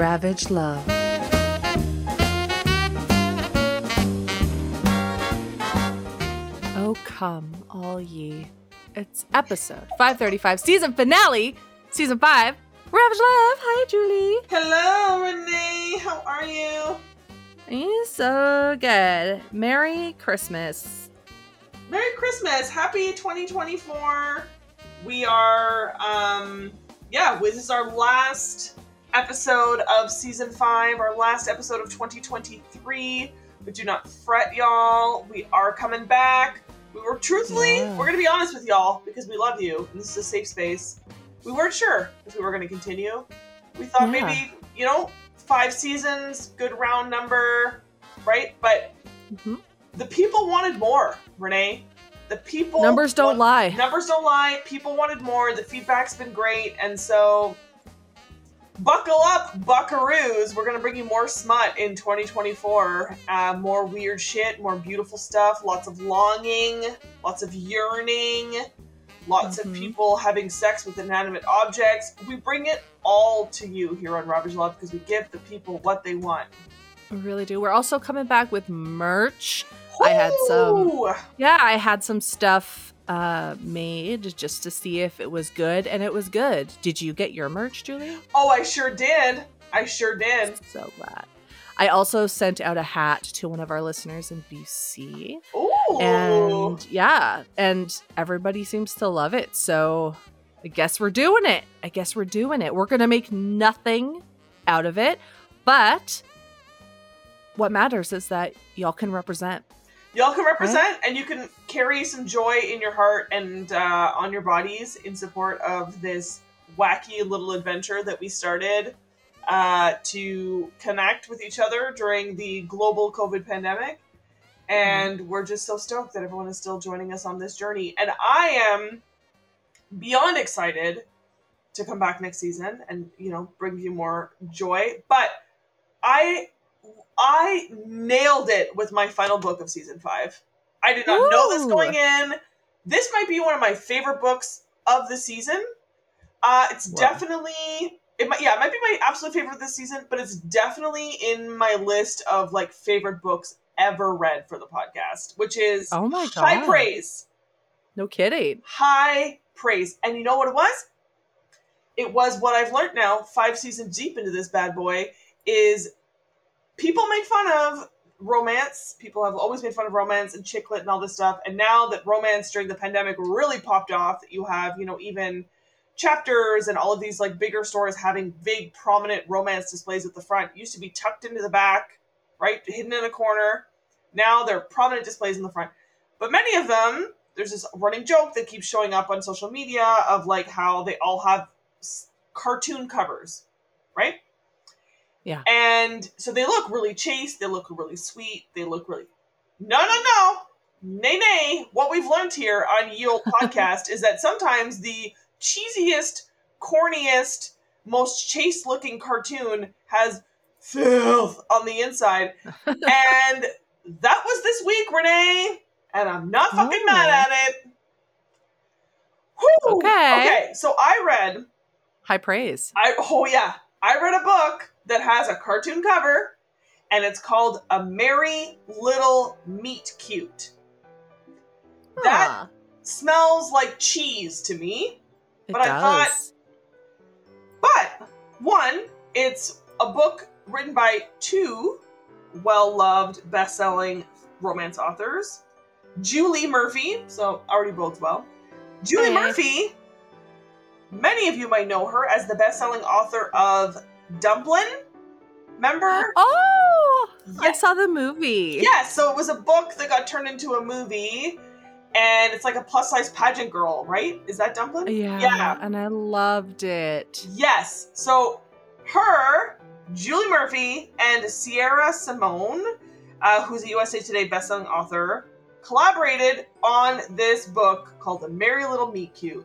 Ravage Love. Oh, come, all ye. It's episode 535, season finale, season 5. Ravage Love. Hi, Julie. Hello, Renee. How are you? He's so good. Merry Christmas. Merry Christmas. Happy 2024. We are, um, yeah, this is our last episode of season five, our last episode of 2023. But do not fret, y'all. We are coming back. We were truthfully, Yeah. we're gonna be honest with y'all because we love you and this is a safe space. We weren't sure if we were gonna continue. We thought Yeah. maybe, you know, five seasons, good round number, right? But Mhm. the people wanted more, Renee. The people Numbers don't want- lie. Numbers don't lie. People wanted more. The feedback's been great, and so buckle up, buckaroos. We're gonna bring you more smut in 2024. Uh, more weird shit, more beautiful stuff. Lots of longing, lots of yearning, lots Mhm. of people having sex with inanimate objects. We bring it all to you here on Ravage Love because we give the people what they want. We really do. We're also coming back with merch. I had some- Yeah, I had some stuff uh, made just to see if it was good, and it was good. Did you get your merch, Julie? Oh, I sure did. I sure did. So glad. I also sent out a hat to one of our listeners in BC. Ooh. And yeah, and everybody seems to love it. So I guess we're doing it. I guess we're doing it. We're going to make nothing out of it. But what matters is that y'all can represent. Y'all can represent, and you can carry some joy in your heart and uh, on your bodies in support of this wacky little adventure that we started uh, to connect with each other during the global COVID pandemic. And we're just so stoked that everyone is still joining us on this journey. And I am beyond excited to come back next season and you know bring you more joy. But I I nailed it with my final book of season five. I did not know this going in. This might be one of my favorite books of the season. Uh, it's Wow. definitely it might yeah, it might be my absolute favorite this season, but it's definitely in my list of like favorite books ever read for the podcast, which is Oh my God. high praise. No kidding. High praise. And you know what it was? It was what I've learned now, five seasons deep into this bad boy, is people make fun of romance. People have always made fun of romance and chick lit and all this stuff. And now that romance during the pandemic really popped off, you have, you know, even chapters and all of these like bigger stores having big prominent romance displays at the front. It used to be tucked into the back, right? Hidden in a corner. Now they're prominent displays in the front. But many of them, there's this running joke that keeps showing up on social media of like how they all have cartoon covers, right? Yeah. And so they look really chaste, they look really sweet, they look really No, no, no. Nay, nay. What we've learned here on Ye Old Podcast is that sometimes the cheesiest, corniest, most chaste looking cartoon has filth on the inside. and that was this week, Renee. And I'm not fucking Oh. mad at it. Whew. Okay. Okay, so I read High praise. I oh yeah, I read a book that has a cartoon cover, and it's called A Merry Little Meet Cute. That smells like cheese to me, It but I thought- but one, it's a book written by two well-loved, best-selling romance authors, Julie Murphy. So already bodes well. Julie Hey. Murphy. Many of you might know her as the best-selling author of Dumplin'. Remember? Oh, I saw the movie. Yeah, so it was a book that got turned into a movie, and it's like a plus size pageant girl, right? Is that Dumplin? Yeah, Yeah. and I loved it. Yes. So her, Julie Murphy, and Sierra Simone, uh, who's a USA Today bestselling author, collaborated on this book called The Merry Little Meet Cute.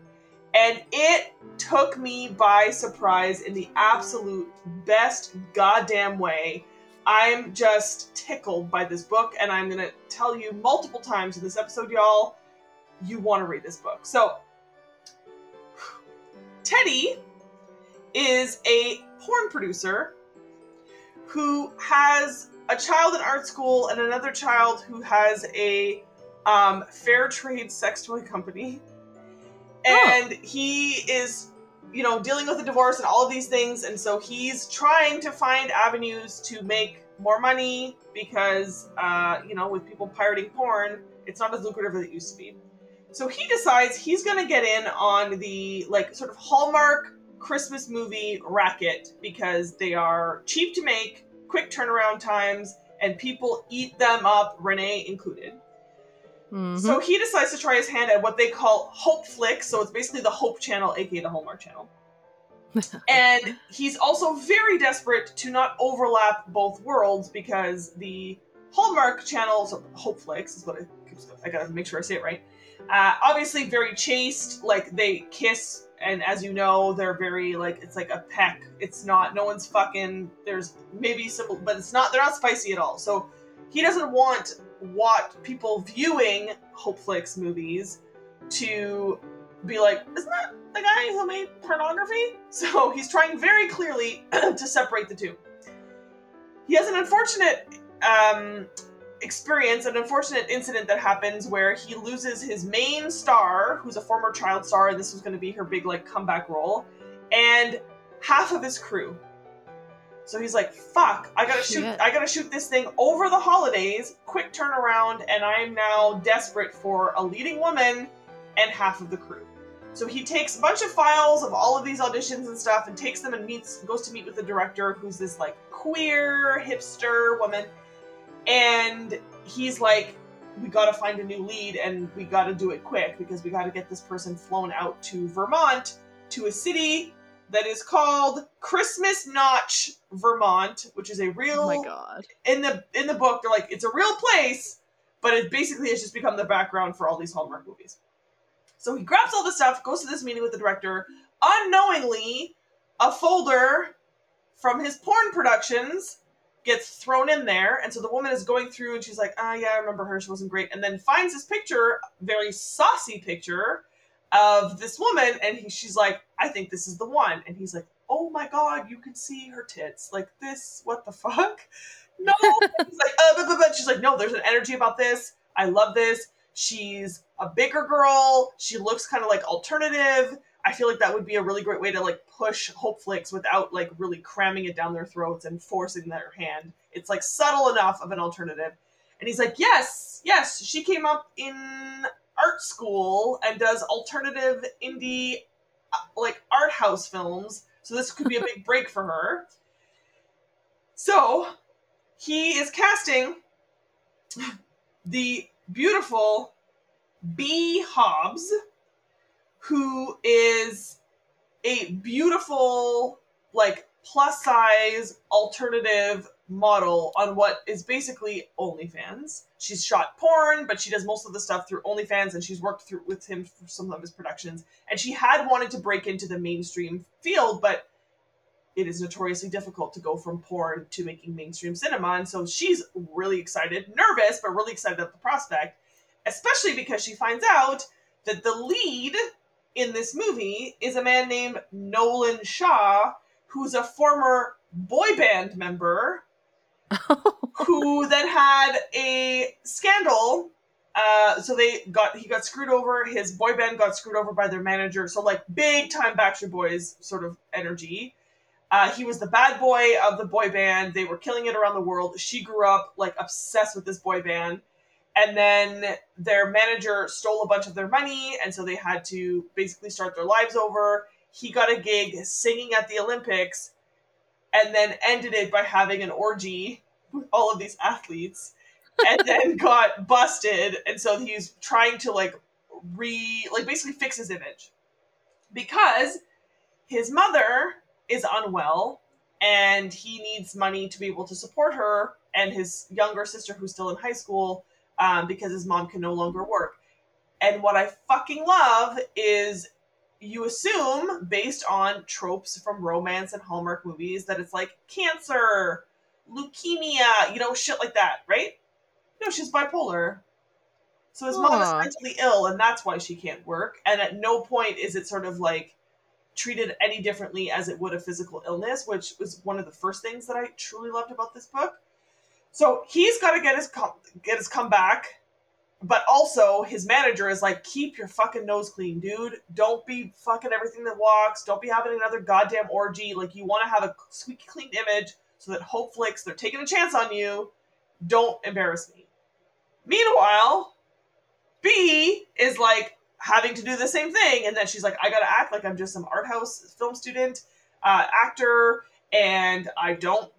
And it took me by surprise in the absolute best goddamn way. I'm just tickled by this book, and I'm gonna tell you multiple times in this episode, y'all, you want to read this book. So, Teddy is a porn producer who has a child in art school and another child who has a um, fair trade sex toy company. And he is, you know, dealing with a divorce and all of these things. And so he's trying to find avenues to make more money because, uh, you know, with people pirating porn, it's not as lucrative as it used to be. So he decides he's going to get in on the, like, sort of Hallmark Christmas movie racket because they are cheap to make, quick turnaround times, and people eat them up, Renee included. Mhm. So he decides to try his hand at what they call Hope Flicks. So it's basically the Hope Channel, aka the Hallmark Channel. and he's also very desperate to not overlap both worlds because the Hallmark Channel's Hope Flicks is what I, I gotta make sure I say it right. Uh, obviously, very chaste. Like they kiss, and as you know, they're very like it's like a peck. It's not. No one's fucking. There's maybe some, but it's not. They're not spicy at all. So he doesn't want what people viewing Hope Flicks movies to be like, isn't that the guy who made pornography? So he's trying very clearly to separate the two. He has an unfortunate um, experience, an unfortunate incident that happens where he loses his main star, who's a former child star, and this was going to be her big like comeback role, and half of his crew. So he's like, "Fuck! I gotta shoot! Shit. I gotta shoot this thing over the holidays. Quick turnaround, and I'm now desperate for a leading woman and half of the crew." So he takes a bunch of files of all of these auditions and stuff, and takes them and meets, goes to meet with the director, who's this like queer hipster woman, and he's like, "We gotta find a new lead, and we gotta do it quick because we gotta get this person flown out to Vermont, to a city." That is called Christmas Notch, Vermont, which is a real Oh my god. in the in the book they're like it's a real place but it basically has just become the background for all these hallmark movies so he grabs all the stuff goes to this meeting with the director unknowingly a folder from his porn productions gets thrown in there and so the woman is going through and she's like ah yeah i remember her she wasn't great and then finds this picture very saucy picture of this woman and he, she's like i think this is the one. And he's like oh my god you can see her tits. Like this what the fuck? No. He's like uh, but, but, she's like no there's an energy about this. I love this. She's a bigger girl. She looks kind of like alternative. I feel like that would be a really great way to like push hope flicks without like really cramming it down their throats and forcing their hand. It's like subtle enough of an alternative. And he's like yes yes. She came up in art school and does alternative indie like art house films so this could be a big break for her so he is casting the beautiful B. Hobbs, who is a beautiful, like, plus size alternative model on what is basically OnlyFans. She's shot porn, but she does most of the stuff through OnlyFans and she's worked through with him for some of his productions. And she had wanted to break into the mainstream field, but it is notoriously difficult to go from porn to making mainstream cinema. And so she's really excited, nervous, but really excited at the prospect, especially because she finds out that the lead in this movie is a man named Nolan Shaw, who's a former boy band member who then had a scandal. Uh, so they got he got screwed over. His boy band got screwed over by their manager. So like big time Backstreet Boys sort of energy. Uh, he was the bad boy of the boy band. They were killing it around the world. She grew up like obsessed with this boy band. And then their manager stole a bunch of their money, and so they had to basically start their lives over. He got a gig singing at the Olympics, and then ended it by having an orgy with all of these athletes, and then got busted. And so he's trying to like re like basically fix his image. Because his mother is unwell and he needs money to be able to support her and his younger sister who's still in high school um, because his mom can no longer work. And what i fucking love is you assume based on tropes from romance and hallmark movies that it's like cancer leukemia you know shit like that right no she's bipolar so his mom is mentally ill and that's why she can't work and at no point is it sort of like treated any differently as it would a physical illness, which was one of the first things that I truly loved about this book. So he's got to get his com- get his comeback, but also his manager is like, keep your fucking nose clean, dude. Don't be fucking everything that walks. Don't be having another goddamn orgy. Like you want to have a squeaky clean image so that Hope Flix, they're taking a chance on you. Don't embarrass me. Meanwhile, B is like having to do the same thing, and then she's like, I gotta act like I'm just some art house film student, uh, actor, and I don't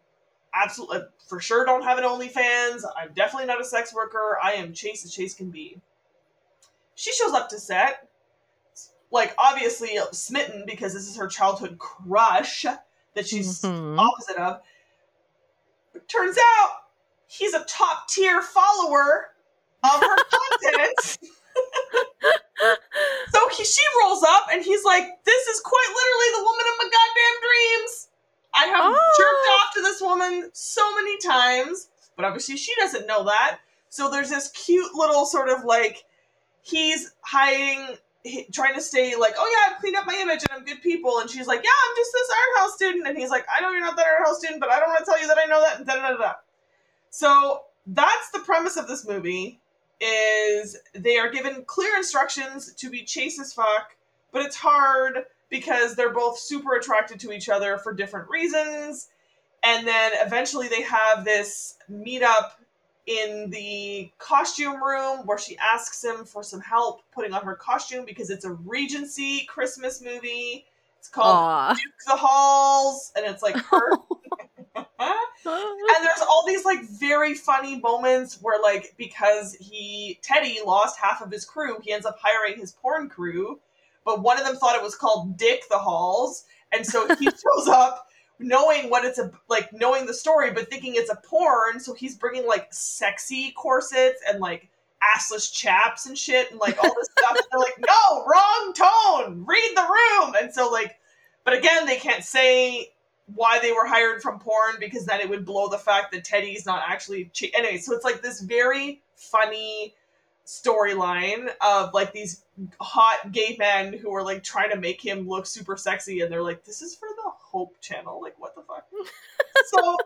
absolutely for sure don't have an OnlyFans. I'm definitely not a sex worker. I am Chase as Chase can be. She shows up to set, like obviously smitten because this is her childhood crush that she's Mhm. opposite of. Turns out he's a top tier follower of her content. so he, she rolls up and he's like, This is quite literally the woman of my goddamn dreams. I have Oh. jerked off to this woman so many times, but obviously she doesn't know that. So there's this cute little sort of like, he's hiding, trying to stay like, oh yeah, I've cleaned up my image and I'm good people. And she's like, yeah, I'm just this art house student. And he's like, I know you're not that art house student, but I don't want to tell you that I know that. Da da da. So that's the premise of this movie. Is they are given clear instructions to be chase as fuck, but it's hard because they're both super attracted to each other for different reasons. And then eventually they have this meetup in the costume room where she asks him for some help putting on her costume because it's a Regency Christmas movie. It's called Aw. Duke the Halls, and it's like her. and there's all these like very funny moments where like because he Teddy lost half of his crew, he ends up hiring his porn crew, but one of them thought it was called Dick the Halls, and so he shows up knowing what it's a like knowing the story but thinking it's a porn so he's bringing like sexy corsets and like assless chaps and shit and like all this stuff. And they're like no wrong tone. Read the room. And so like but again they can't say why they were hired from porn because then it would blow the fact that Teddy's not actually che- anyway so it's like this very funny storyline of like these hot gay men who are like trying to make him look super sexy and they're like this is for the hope channel. Like what the fuck? So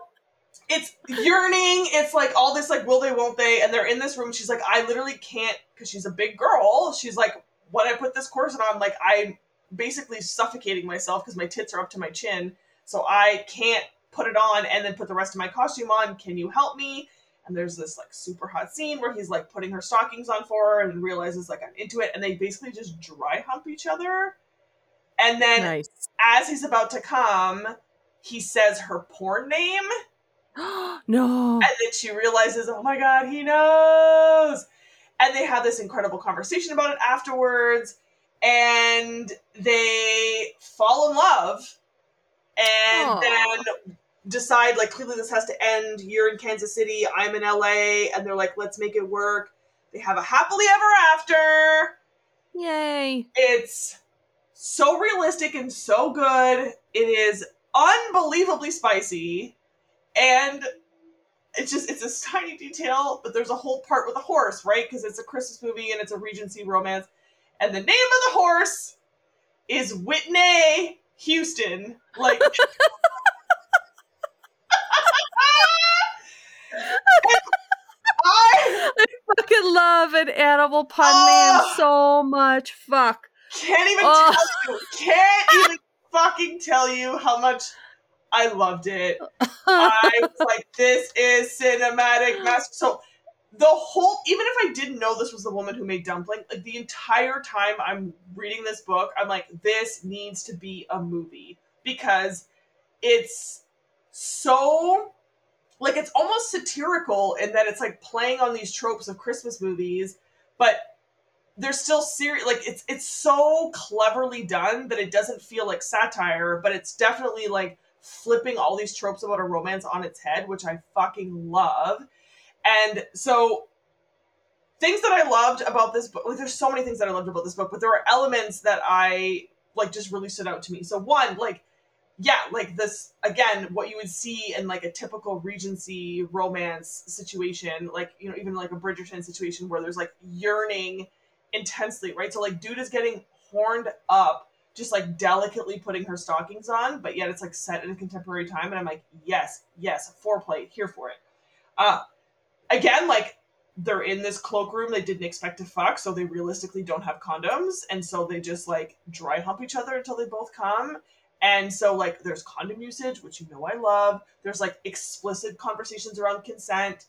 it's yearning. It's like all this like will they won't they? And they're in this room. She's like i literally can't because she's a big girl. She's like when i put this corset on like i'm basically suffocating myself because my tits are up to my chin. So i can't put it on and then put the rest of my costume on. Can you help me and there's this like super hot scene where he's like putting her stockings on for her and realizes like I'm into it, and they basically just dry hump each other. And then nice. as he's about to come, he says her porn name, no. and then she realizes, oh my god, he knows. And they have this incredible conversation about it afterwards, and they fall in love, and Aw. then decide like clearly this has to end. You're in Kansas City, I'm in LA, and they're like, let's make it work. They have a happily ever after. Yay. It's so realistic and so good. It is unbelievably spicy, and it's just it's this tiny detail, but there's a whole part with a horse, right? Because it's a Christmas movie and it's a Regency romance, and the name of the horse is Whitney Houston. Like. fucking love an animal pun Oh. name so much. Fuck. can't even Oh. tell you. Can't even fucking tell you how much I loved it. I was like, this is cinematic master. So the whole, even if I didn't know this was the woman who made Dumplin', like the entire time I'm reading this book, I'm like, this needs to be a movie because it's so like it's almost satirical in that it's like playing on these tropes of Christmas movies, but they're still serious. Like it's it's so cleverly done that it doesn't feel like satire, but it's definitely like flipping all these tropes about a romance on its head, which I fucking love. And so things that I loved about this book, like there's so many things that I loved about this book, but there are elements that I like just really stood out to me. So one, like yeah, like this again, what you would see in like a typical Regency romance situation, like you know, even like a Bridgerton situation where there's like yearning intensely, right? So like dude is getting horned up just like delicately putting her stockings on, but yet it's like set in a contemporary time. And I'm like, yes, yes, foreplay, here for it. Uh, again, like they're in this cloakroom they didn't expect to fuck, so they realistically don't have condoms, and so they just like dry hump each other until they both come. And so like there's condom usage, which you know I love. There's like explicit conversations around consent.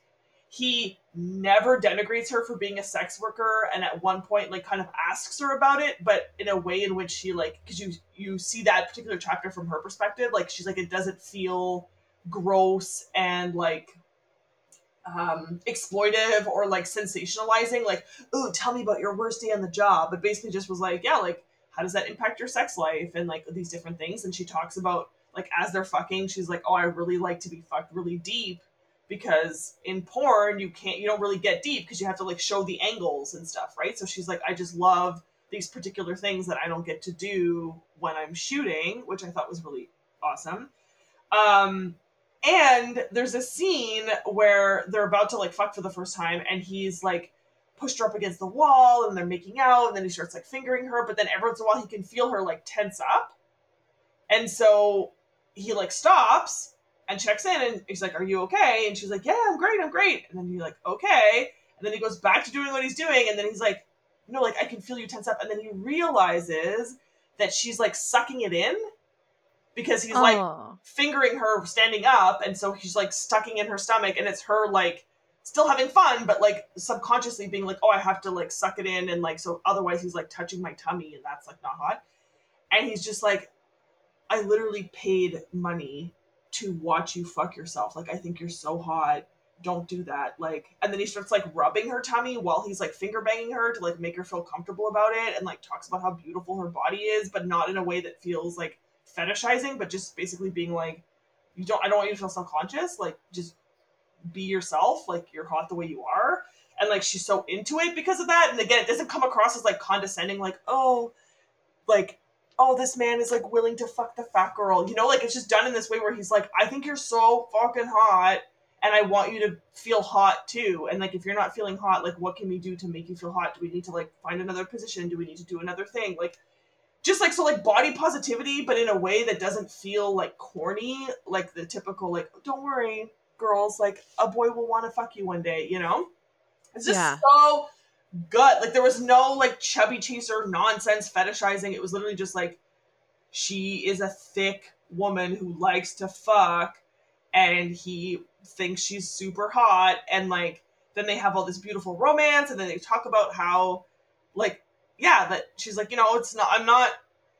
He never denigrates her for being a sex worker and at one point like kind of asks her about it, but in a way in which she like cuz you you see that particular chapter from her perspective, like she's like it doesn't feel gross and like um, exploitive or like sensationalizing, like, oh, tell me about your worst day on the job," but basically just was like, "Yeah, like, how does that impact your sex life?" and like these different things. And she talks about like as they're fucking, she's like, "Oh, I really like to be fucked really deep." Because in porn, you can't, you don't really get deep because you have to like show the angles and stuff, right? So she's like, I just love these particular things that I don't get to do when I'm shooting, which I thought was really awesome. Um, and there's a scene where they're about to like fuck for the first time, and he's like pushed her up against the wall, and they're making out, and then he starts like fingering her, but then every once in a while he can feel her like tense up, and so he like stops and checks in, and he's like, "Are you okay?" And she's like, "Yeah, I'm great, I'm great." And then he's like, "Okay," and then he goes back to doing what he's doing, and then he's like, "No, like I can feel you tense up," and then he realizes that she's like sucking it in because he's like Oh. fingering her standing up and so he's like stucking in her stomach and it's her like still having fun but like subconsciously being like oh i have to like suck it in and like so otherwise he's like touching my tummy and that's like not hot. And he's just like i literally paid money to watch you fuck yourself. Like i think you're so hot. Don't do that. Like and then he starts like rubbing her tummy while he's like finger banging her to like make her feel comfortable about it and like talks about how beautiful her body is but not in a way that feels like fetishizing, but just basically being like, you don't, I don't want you to feel self conscious. Like, just be yourself. Like, you're hot the way you are. And like, she's so into it because of that. And again, it doesn't come across as like condescending, like, oh, like, oh, this man is like willing to fuck the fat girl. You know, like, it's just done in this way where he's like, I think you're so fucking hot. And I want you to feel hot too. And like, if you're not feeling hot, like, what can we do to make you feel hot? Do we need to like find another position? Do we need to do another thing? Like, just like so like body positivity but in a way that doesn't feel like corny like the typical like don't worry girls like a boy will want to fuck you one day you know it's just Yeah. so good like there was no like chubby chaser nonsense fetishizing it was literally just like she is a thick woman who likes to fuck and he thinks she's super hot and like then they have all this beautiful romance and then they talk about how like yeah that she's like you know it's not i'm not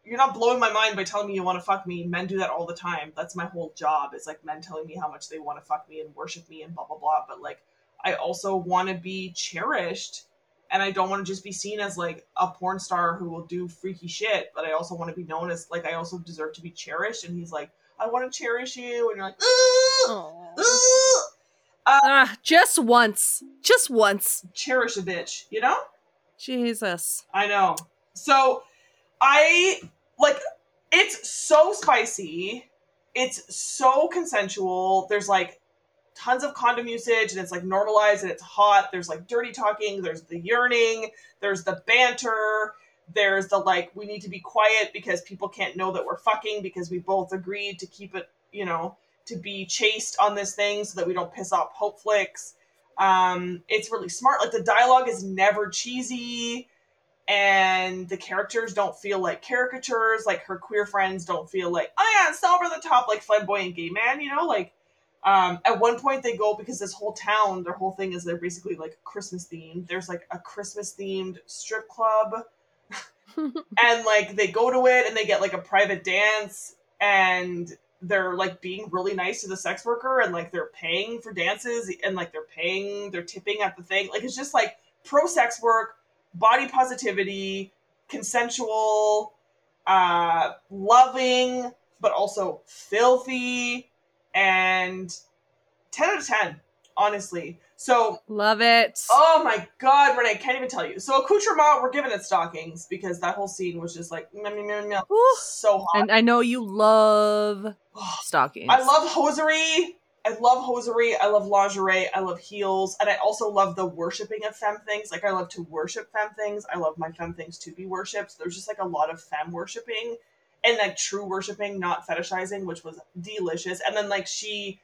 you're not blowing my mind by telling me you want to fuck me men do that all the time that's my whole job it's like men telling me how much they want to fuck me and worship me and blah blah blah but like i also want to be cherished and i don't want to just be seen as like a porn star who will do freaky shit but i also want to be known as like i also deserve to be cherished and he's like i want to cherish you and you're like "Ooh, ooh." Ah, just once. Just once. cherish a bitch you know Jesus. I know. So I like it's so spicy. It's so consensual. There's like tons of condom usage and it's like normalized and it's hot. There's like dirty talking, there's the yearning, there's the banter, there's the like we need to be quiet because people can't know that we're fucking because we both agreed to keep it, you know, to be chaste on this thing so that we don't piss off hope flicks um it's really smart like the dialogue is never cheesy and the characters don't feel like caricatures like her queer friends don't feel like oh yeah it's over the top like flamboyant gay man you know like um at one point they go because this whole town their whole thing is they're basically like christmas themed there's like a christmas themed strip club and like they go to it and they get like a private dance and they're like being really nice to the sex worker and like they're paying for dances and like they're paying they're tipping at the thing like it's just like pro sex work body positivity consensual uh loving but also filthy and 10 out of 10 honestly so Love it. Oh my god, Renee, I can't even tell you. So accoutrement, we're giving it stockings because that whole scene was just like meh, meh, meh, so hot. And I know you love stockings. I love hosiery. I love hosiery, I love lingerie, I love heels, and I also love the worshiping of femme things. Like I love to worship femme things. I love my femme things to be worshipped. There's just like a lot of femme worshiping and like true worshiping, not fetishizing, which was delicious. And then like she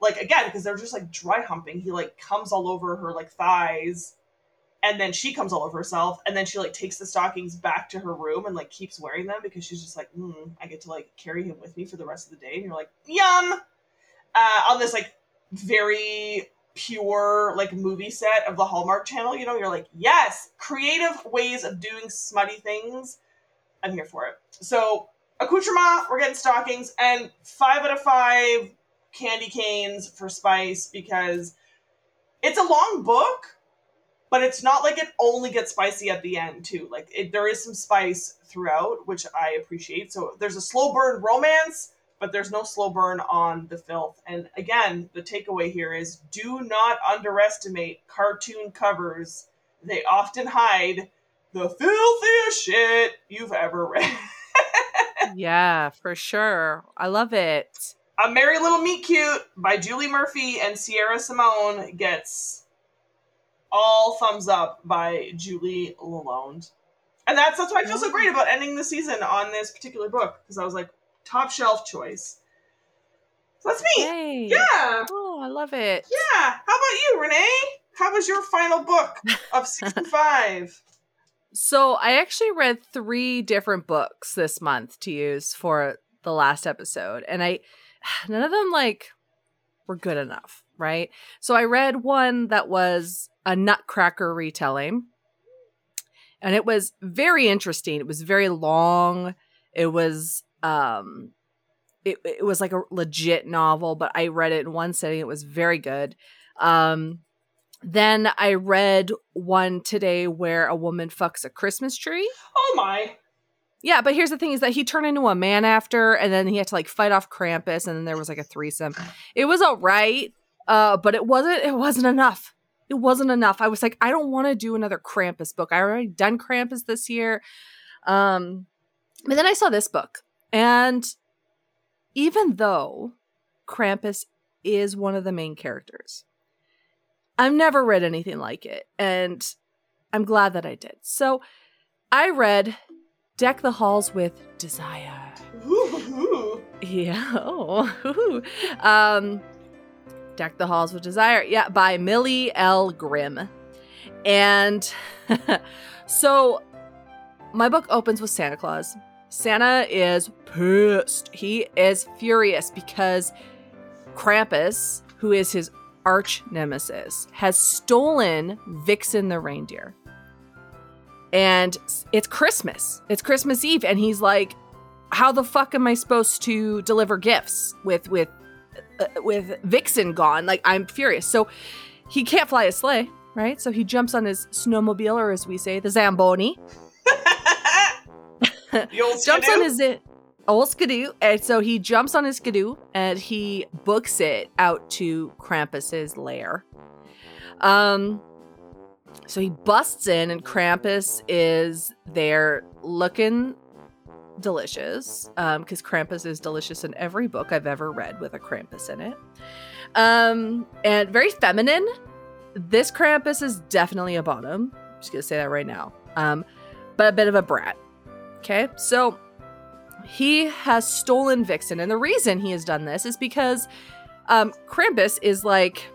like again, because they're just like dry humping, he like comes all over her like thighs and then she comes all over herself and then she like takes the stockings back to her room and like keeps wearing them because she's just like mm, i get to like carry him with me for the rest of the day and you're like yum uh, on this like very pure like movie set of the Hallmark Channel. You know, you're like, yes, creative ways of doing smutty things. I'm here for it. So accoutrement, we're getting stockings, and five out of five candy canes for Spice because it's a long book, but it's not like it only gets spicy at the end too. Like it, there is some spice throughout, which I appreciate. So there's a slow burn romance but there's no slow burn on the filth. And again, the takeaway here is do not underestimate cartoon covers. They often hide the filthiest shit you've ever read. yeah, for sure. I love it. A Merry Little Meet Cute by Julie Murphy and Sierra Simone gets all thumbs up by Julie Lalonde. And that's that's why I feel so mm. great about ending the season on this particular book because I was like, top shelf choice. So that's me. Yay. Yeah. Oh, I love it. Yeah. How about you, Renee? How was your final book of season five? So I actually read three different books this month to use for the last episode, and I none of them like were good enough, right? So I read one that was a Nutcracker retelling, and it was very interesting. It was very long. It was um it, it was like a legit novel but i read it in one sitting. It was very good. Um then i read one today where a woman fucks a christmas tree. Oh my. Yeah but here's the thing is that he turned into a man after and then he had to like fight off krampus and then there was like a threesome. It was all right uh but it wasn't it wasn't enough. It wasn't enough. I was like i don't want to do another krampus book. I already done krampus this year. Um but then i saw this book and even though Krampus is one of the main characters, I've never read anything like it. And I'm glad that I did. So I read Deck the Halls with Desire. Ooh. Yeah. Oh. um, Deck the Halls with Desire. Yeah, by Millie L. Grimm. And so my book opens with Santa Claus. Santa is pissed. He is furious because Krampus, who is his arch nemesis, has stolen Vixen the reindeer. And it's Christmas. It's Christmas Eve and he's like how the fuck am I supposed to deliver gifts with with uh, with Vixen gone? Like I'm furious. So he can't fly a sleigh, right? So he jumps on his snowmobile or as we say, the Zamboni jumps on his old skidoo, and so he jumps on his skidoo and he books it out to Krampus's lair. Um, so he busts in, and Krampus is there looking delicious um because krampus is delicious in every book i've ever read with a krampus in it. Um and very feminine. This krampus is definitely a bottom I'm just gonna say that right now. Um but a bit of a brat Okay, so he has stolen Vixen, and the reason he has done this is because um, Krampus is like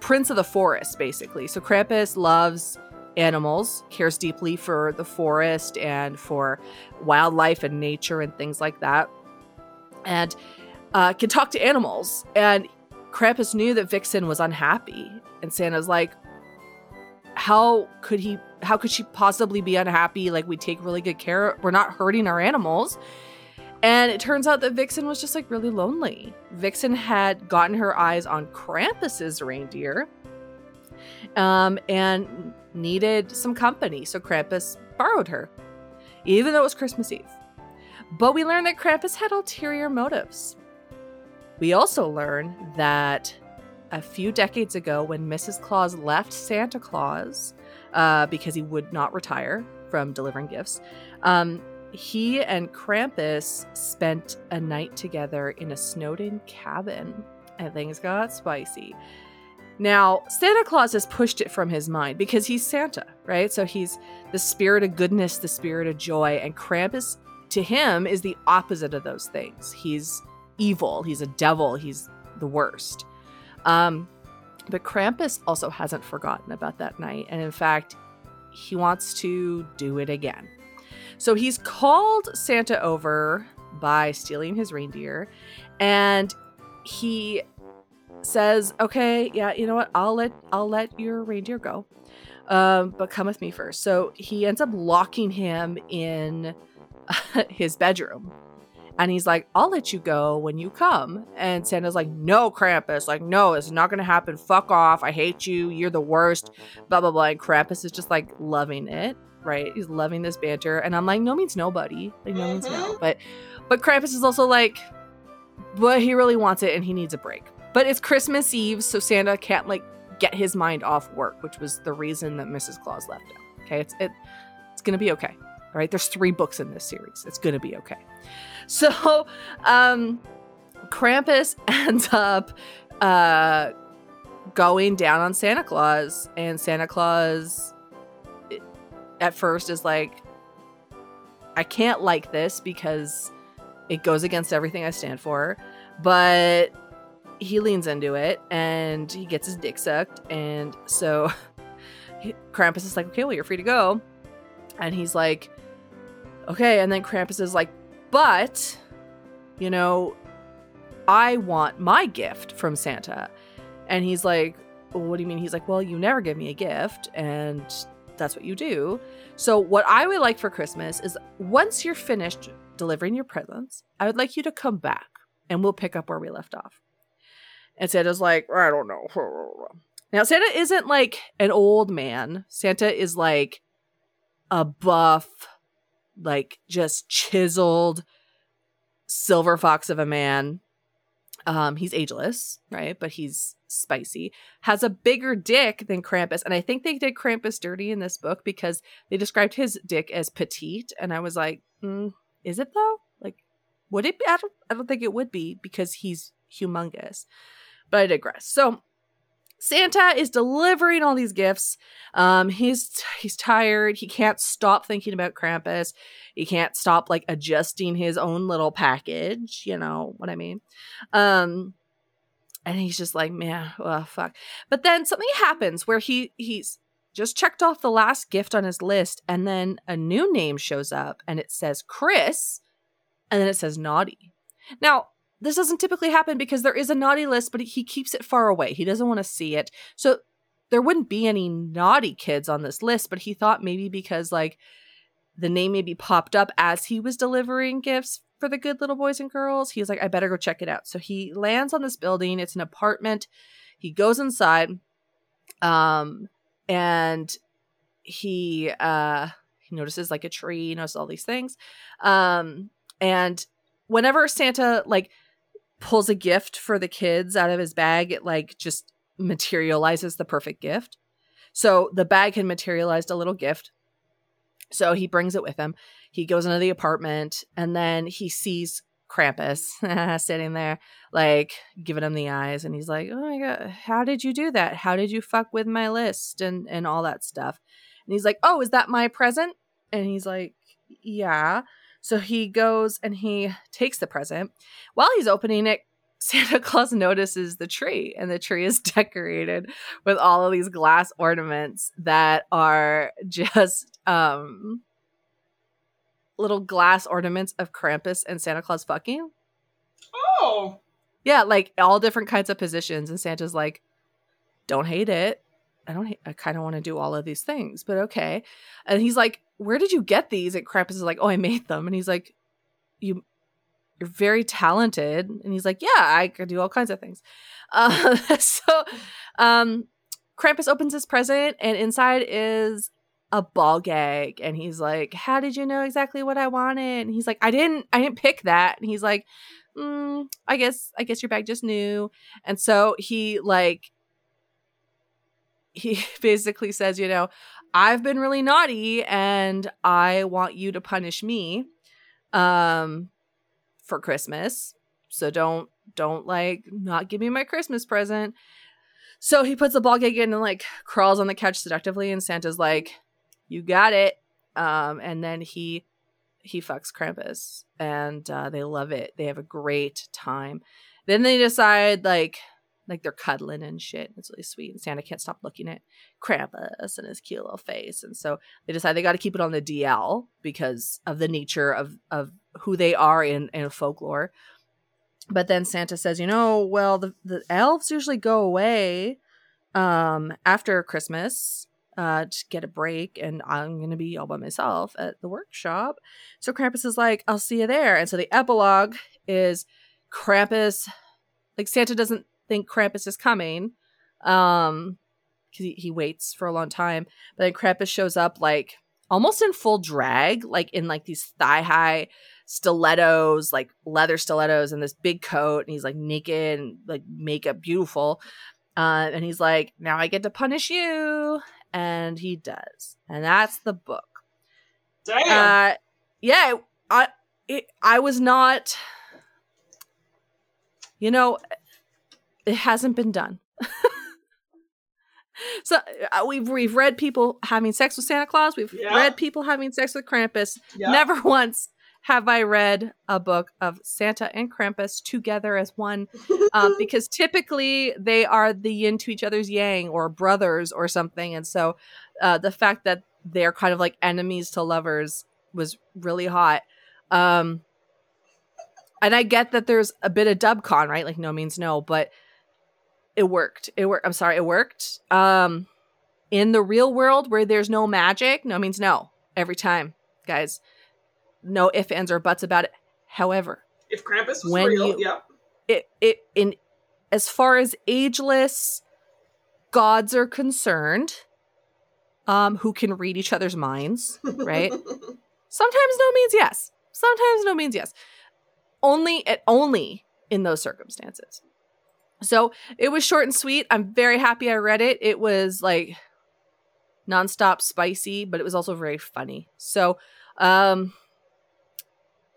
prince of the forest, basically. So Krampus loves animals, cares deeply for the forest and for wildlife and nature and things like that, and uh, can talk to animals. And Krampus knew that Vixen was unhappy, and Santa's like, "How could he how could she possibly be unhappy? Like we take really good care. We're not hurting our animals. And it turns out that Vixen was just like really lonely. Vixen had gotten her eyes on Krampus's reindeer um, and needed some company. So Krampus borrowed her, even though it was Christmas Eve. But we learn that Krampus had ulterior motives. We also learn that a few decades ago, when Mrs. Claus left Santa Claus, uh, because he would not retire from delivering gifts. Um, he and Krampus spent a night together in a snowed in cabin. and things got spicy. Now, Santa Claus has pushed it from his mind because he's Santa, right? So he's the spirit of goodness, the spirit of joy, and Krampus to him is the opposite of those things. He's evil, he's a devil, he's the worst. Um, but Krampus also hasn't forgotten about that night, and in fact, he wants to do it again. So he's called Santa over by stealing his reindeer, and he says, "Okay, yeah, you know what? I'll let I'll let your reindeer go, um, but come with me first. So he ends up locking him in his bedroom, and he's like, "I'll let you go when you come." And Santa's like, "No, Krampus, like, no, it's not gonna happen. Fuck off. I hate you. You're the worst." Blah blah blah. And Krampus is just like loving it, right? He's loving this banter, and I'm like, "No means nobody. Like, no means no." Mhm. But but Krampus is also like, but he really wants it, and he needs a break. But it's Christmas Eve, so Santa can't like get his mind off work, which was the reason that Mrs. Claus left him. Okay, it's it, it's gonna be okay. Right, there's three books in this series. It's gonna be okay. So, um, Krampus ends up uh going down on Santa Claus, and Santa Claus at first is like, I can't like this because it goes against everything I stand for, but he leans into it and he gets his dick sucked. And so Krampus is like, okay, well, you're free to go. And he's like, okay. And then Krampus is like, but, you know, I want my gift from Santa. And he's like, well, what do you mean? He's like, well, you never give me a gift. And that's what you do. So, what I would like for Christmas is once you're finished delivering your presents, I would like you to come back and we'll pick up where we left off. And Santa's like, I don't know. Now, Santa isn't like an old man. Santa is like a buff, like just chiseled silver fox of a man. Um, he's ageless, right? But he's spicy. Has a bigger dick than Krampus, and I think they did Krampus dirty in this book because they described his dick as petite, and I was like, mm, is it though? Like, would it be? I don't. I don't think it would be because he's humongous. But I digress. So Santa is delivering all these gifts. Um, he's he's tired. He can't stop thinking about Krampus. He can't stop like adjusting his own little package. You know what I mean? Um, and he's just like, man, oh fuck. But then something happens where he he's just checked off the last gift on his list, and then a new name shows up, and it says Chris, and then it says Naughty. Now this doesn't typically happen because there is a naughty list, but he keeps it far away. He doesn't want to see it. So there wouldn't be any naughty kids on this list, but he thought maybe because like the name maybe popped up as he was delivering gifts for the good little boys and girls, he was like, I better go check it out. So he lands on this building. It's an apartment. He goes inside. Um, and he uh he notices like a tree, He notices all these things. Um, and whenever Santa like pulls a gift for the kids out of his bag, it like just materializes the perfect gift. So the bag had materialized a little gift. So he brings it with him. He goes into the apartment and then he sees Krampus sitting there, like giving him the eyes. And he's like, Oh my God, how did you do that? How did you fuck with my list and, and all that stuff? And he's like, Oh, is that my present? And he's like, Yeah. So he goes and he takes the present. While he's opening it, Santa Claus notices the tree, and the tree is decorated with all of these glass ornaments that are just um little glass ornaments of Krampus and Santa Claus fucking. Oh, Yeah, like all different kinds of positions. And Santa's like, don't hate it. I don't I kind of want to do all of these things, but okay. And he's like, where did you get these? And Krampus is like, oh, I made them. And he's like, you, you're very talented. And he's like, yeah, I could do all kinds of things. Uh, so, um, Krampus opens his present and inside is a ball gag. And he's like, how did you know exactly what I wanted? And he's like, I didn't, I didn't pick that. And he's like, mm, I guess I guess your bag just knew. And so he like he basically says, you know, I've been really naughty and I want you to punish me um for Christmas. So don't don't like not give me my Christmas present. So he puts the ball gag in and like crawls on the couch seductively, and Santa's like, "You got it." Um, and then he he fucks Krampus, and uh, they love it. They have a great time. Then they decide like like they're cuddling and shit. It's really sweet, and Santa can't stop looking at Krampus and his cute little face, and so they decide they got to keep it on the DL because of the nature of of who they are in in folklore. But then Santa says, you know, well, the, the elves usually go away um, after Christmas uh, to get a break, and I'm to be all by myself at the workshop. So Krampus is like, I'll see you there. And so the epilogue is Krampus, like Santa doesn't think Krampus is coming um, because he, he waits for a long time. But then Krampus shows up like almost in full drag, like in like these thigh high stilettos, like leather stilettos, and this big coat, and he's like naked and like makeup beautiful. Uh, and he's like, "Now I get to punish you," and he does, and that's the book. Damn. Uh, yeah, I it, I was not. You know, it hasn't been done. so uh, we've we've read people having sex with Santa Claus. We've Yeah. read people having sex with Krampus. Yeah. Never once have I read a book of Santa and Krampus together as one, um, because typically they are the yin to each other's yang or brothers or something. And so uh, the fact that they're kind of like enemies to lovers was really hot. Um, and I get that there's a bit of dubcon, right? Like no means no, but it worked. It worked. I'm sorry, it worked. Um, in the real world where there's no magic, no means no every time, guys. No ifs, ands, or buts about it. However, if Krampus was when real, you- yeah. it it in as far as ageless gods are concerned, um, who can read each other's minds, right? Sometimes no means yes. Sometimes no means yes. Only at only in those circumstances. So it was short and sweet. I'm very happy I read it. It was like nonstop spicy, but it was also very funny. So um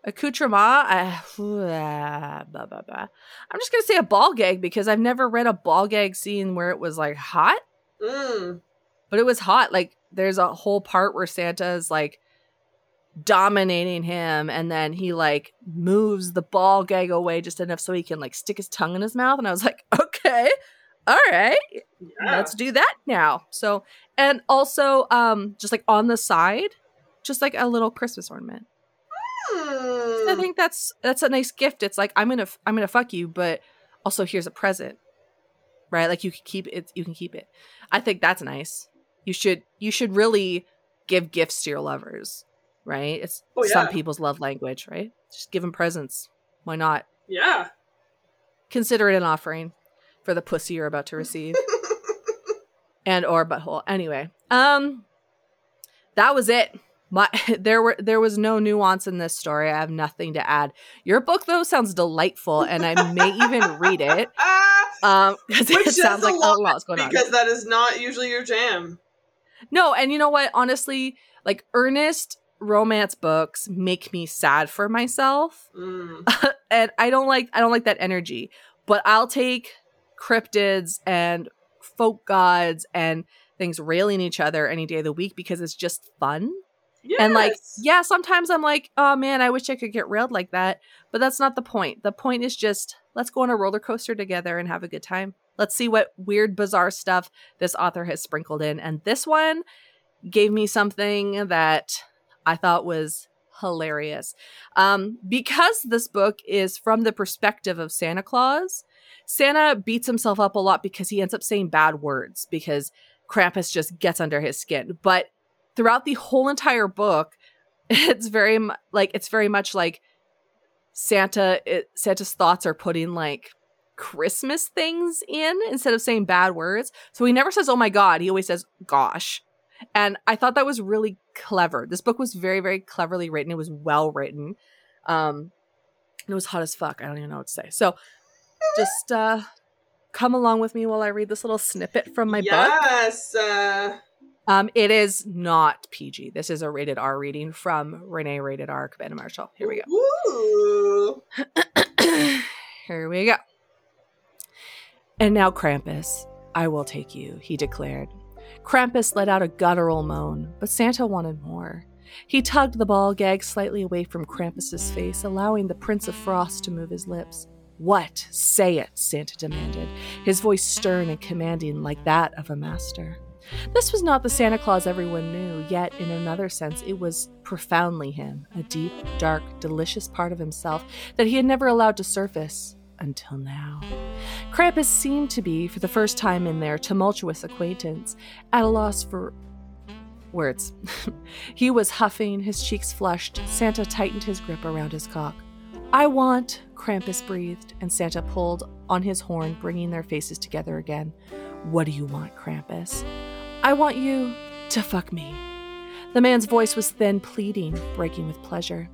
accoutrement, I, blah, blah, blah. I'm just gonna say a ball gag because I've never read a ball gag scene where it was like hot Mm. but it was hot. Like there's a whole part where Santa is like dominating him, and then he like moves the ball gag away just enough so he can like stick his tongue in his mouth. And I was like, okay, all right, Yeah. let's do that now. So, and also, um, just like on the side, just like a little Christmas ornament. I Hmm. think that's that's a nice gift. It's like I'm gonna I'm gonna fuck you, but also here's a present, right? Like you can keep it. You can keep it. I think that's nice. You should you should really give gifts to your lovers, right? It's Oh, some people's love language, right? Just give them presents. Why not? Yeah. Consider it an offering for the pussy you're about to receive and or butthole. Anyway, um, that was it. My there were there was no nuance in this story. I have nothing to add. Your book though sounds delightful, and I may even read it. Um, because it sounds a like a lot, lot's going on. because that is not usually your jam. No, and you know what? Honestly, like earnest romance books make me sad for myself. Mm. and I don't like I don't like that energy. But I'll take cryptids and folk gods and things railing each other any day of the week because it's just fun. Yes. And like, yeah, sometimes I'm like, oh man, I wish I could get railed like that. But that's not the point. The point is just let's go on a roller coaster together and have a good time. Let's see what weird, bizarre stuff this author has sprinkled in. And this one gave me something that I thought was hilarious. Um, because this book is from the perspective of Santa Claus, Santa beats himself up a lot because he ends up saying bad words because Krampus just gets under his skin. But throughout the whole entire book, it's very like it's very much like Santa. It, Santa's thoughts are putting like Christmas things in instead of saying bad words. So he never says "Oh my God." He always says "Gosh," and I thought that was really clever. This book was very, very cleverly written. It was well written. Um, it was hot as fuck. I don't even know what to say. So just uh come along with me while I read this little snippet from my book. yes. Uh, Um, it is not PG. This is a rated R reading from Renee Rated R Cabana Marshall. Here we Ooh. go. Here we go. And now, Krampus, I will take you, he declared. Krampus let out a guttural moan, but Santa wanted more. He tugged the ball gag slightly away from Krampus's face, allowing the Prince of Frost to move his lips. What? Say it, Santa demanded, his voice stern and commanding like that of a master. This was not the Santa Claus everyone knew, yet, in another sense, it was profoundly him, a deep, dark, delicious part of himself that he had never allowed to surface until now. Krampus seemed to be, for the first time in their tumultuous acquaintance, at a loss for words. he was huffing, his cheeks flushed. Santa tightened his grip around his cock. I want, Krampus breathed, and Santa pulled on his horn, bringing their faces together again. What do you want, Krampus? I want you to fuck me. The man's voice was thin, pleading, breaking with pleasure.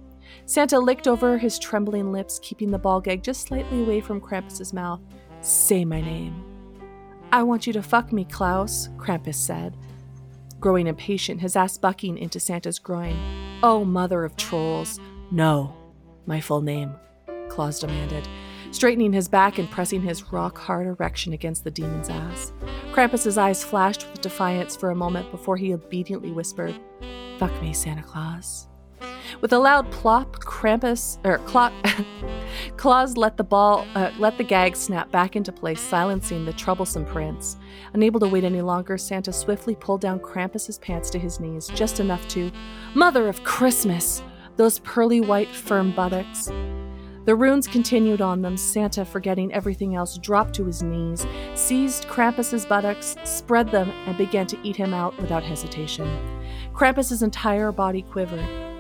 Santa licked over his trembling lips, keeping the ball gag just slightly away from Krampus's mouth. Say my name. I want you to fuck me, Claus, Krampus said, growing impatient, his ass bucking into Santa's groin. Oh, mother of trolls. No, my full name, Claus demanded, straightening his back and pressing his rock hard erection against the demon's ass. Krampus's eyes flashed with defiance for a moment before he obediently whispered, Fuck me, Santa Claus. With a loud plop, Krampus or Cla- Claus let the ball, uh, let the gag snap back into place, silencing the troublesome prince. Unable to wait any longer, Santa swiftly pulled down Krampus's pants to his knees, just enough to, Mother of Christmas! Those pearly white, firm buttocks. The runes continued on them. Santa, forgetting everything else, dropped to his knees, seized Krampus's buttocks, spread them, and began to eat him out without hesitation. Krampus's entire body quivered.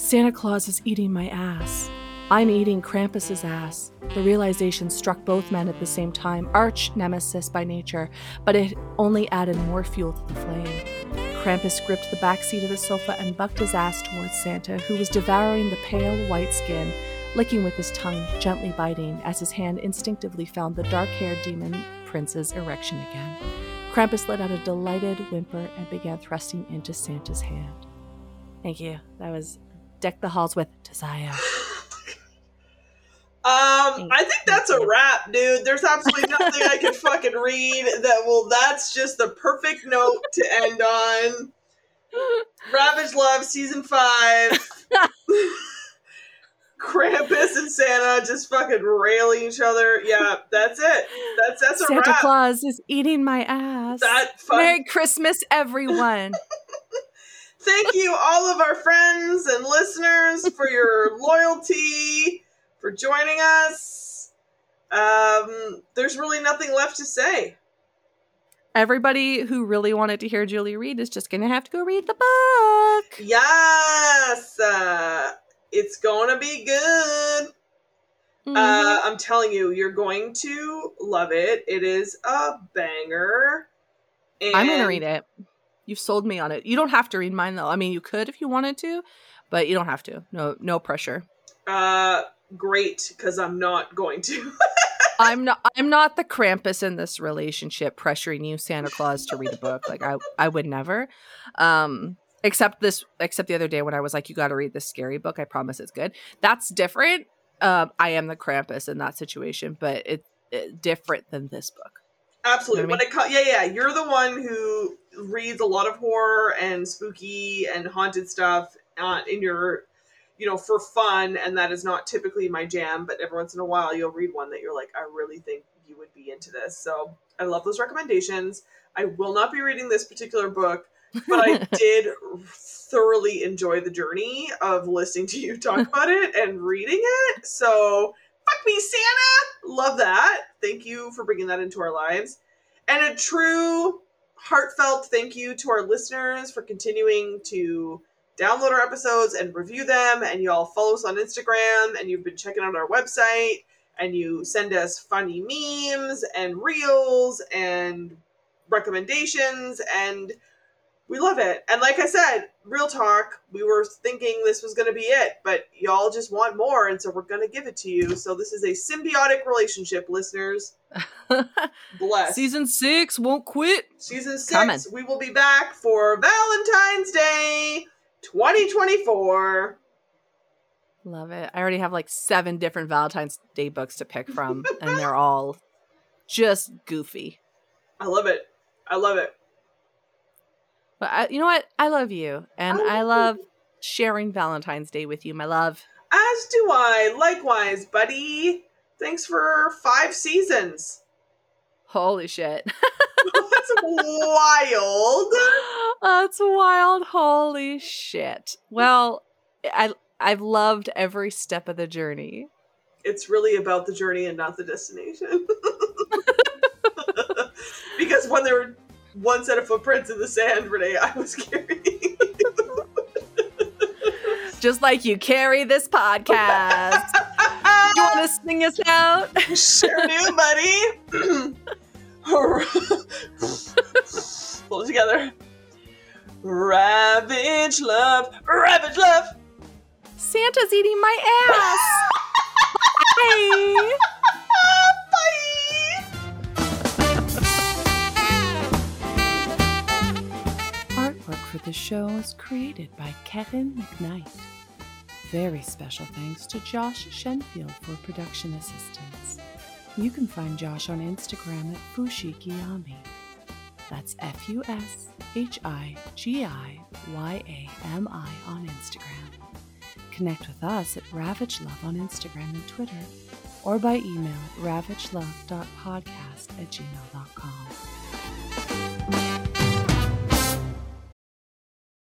Santa Claus is eating my ass. I'm eating Krampus's ass. The realization struck both men at the same time, arch nemesis by nature, but it only added more fuel to the flame. Krampus gripped the back seat of the sofa and bucked his ass towards Santa, who was devouring the pale white skin, licking with his tongue, gently biting, as his hand instinctively found the dark haired demon prince's erection again. Krampus let out a delighted whimper and began thrusting into Santa's hand. Thank you. That was Deck the Halls with Desire. Um, I think that's a wrap, dude. There's absolutely nothing I can fucking read that will. That's just the perfect note to end on. Ravage Love season five. Krampus and Santa just fucking railing each other. Yeah, that's it. That's that's a Santa wrap. Claus is eating my ass. That fun- Merry Christmas, everyone. Thank you, all of our friends and listeners, for your loyalty, for joining us. Um, there's really nothing left to say. Everybody who really wanted to hear Julie read is just going to have to go read the book. Yes, uh, it's gonna be good. Mhm. Uh, I'm telling you, you're going to love it. It is a banger. I'm going to read it. You've sold me on it. You don't have to read mine though. I mean, you could if you wanted to, but you don't have to. No, no pressure. Uh, great, because I'm not going to. I'm not. I'm not the Krampus in this relationship, pressuring you, Santa Claus, to read a book. Like I, I would never. Um, except this. Except the other day when I was like, "You got to read this scary book. I promise it's good." That's different. Um, I am the Krampus in that situation, but it's it, different than this book. Absolutely. You know When it co- yeah, yeah, you're the one who reads a lot of horror and spooky and haunted stuff uh, in your, you know, for fun, and that is not typically my jam. But every once in a while, you'll read one that you're like, I really think you would be into this. So I love those recommendations. I will not be reading this particular book, but I did thoroughly enjoy the journey of listening to you talk about it and reading it. So fuck me, Santa. Love that. Thank you for bringing that into our lives. And a true heartfelt thank you to our listeners for continuing to download our episodes and review them. And you all follow us on Instagram and you've been checking out our website and you send us funny memes and reels and recommendations and we love it. And like I said, real talk, we were thinking this was going to be it, but y'all just want more, and so we're going to give it to you. So this is a symbiotic relationship, listeners. Bless. Season six won't quit. Season six, Coming. we will be back for Valentine's Day 2024. Love it. I already have like seven different Valentine's Day books to pick from, and they're all just goofy. I love it. I love it. But I, you know what? I love you, and I love I love sharing Valentine's Day with you, my love. As do I. Likewise, buddy. Thanks for five seasons. Holy shit. That's wild. Oh, that's wild. Holy shit. Well, I I've loved every step of the journey. It's really about the journey and not the destination. because when there were one set of footprints in the sand, Renee, I was carrying. Just like you carry this podcast. you want to sing us out? sure do, buddy. Pull it together. Ravage love, ravage love. Santa's eating my ass. Bye. The show is created by Kevin McKnight. Very special thanks to Josh Shenfield for production assistance. You can find Josh on Instagram at Fushigiyami. That's F U S H I G I Y A M I on Instagram. Connect with us at Ravage Love on Instagram and Twitter, or by email at ravagelove.podcast at gmail.com.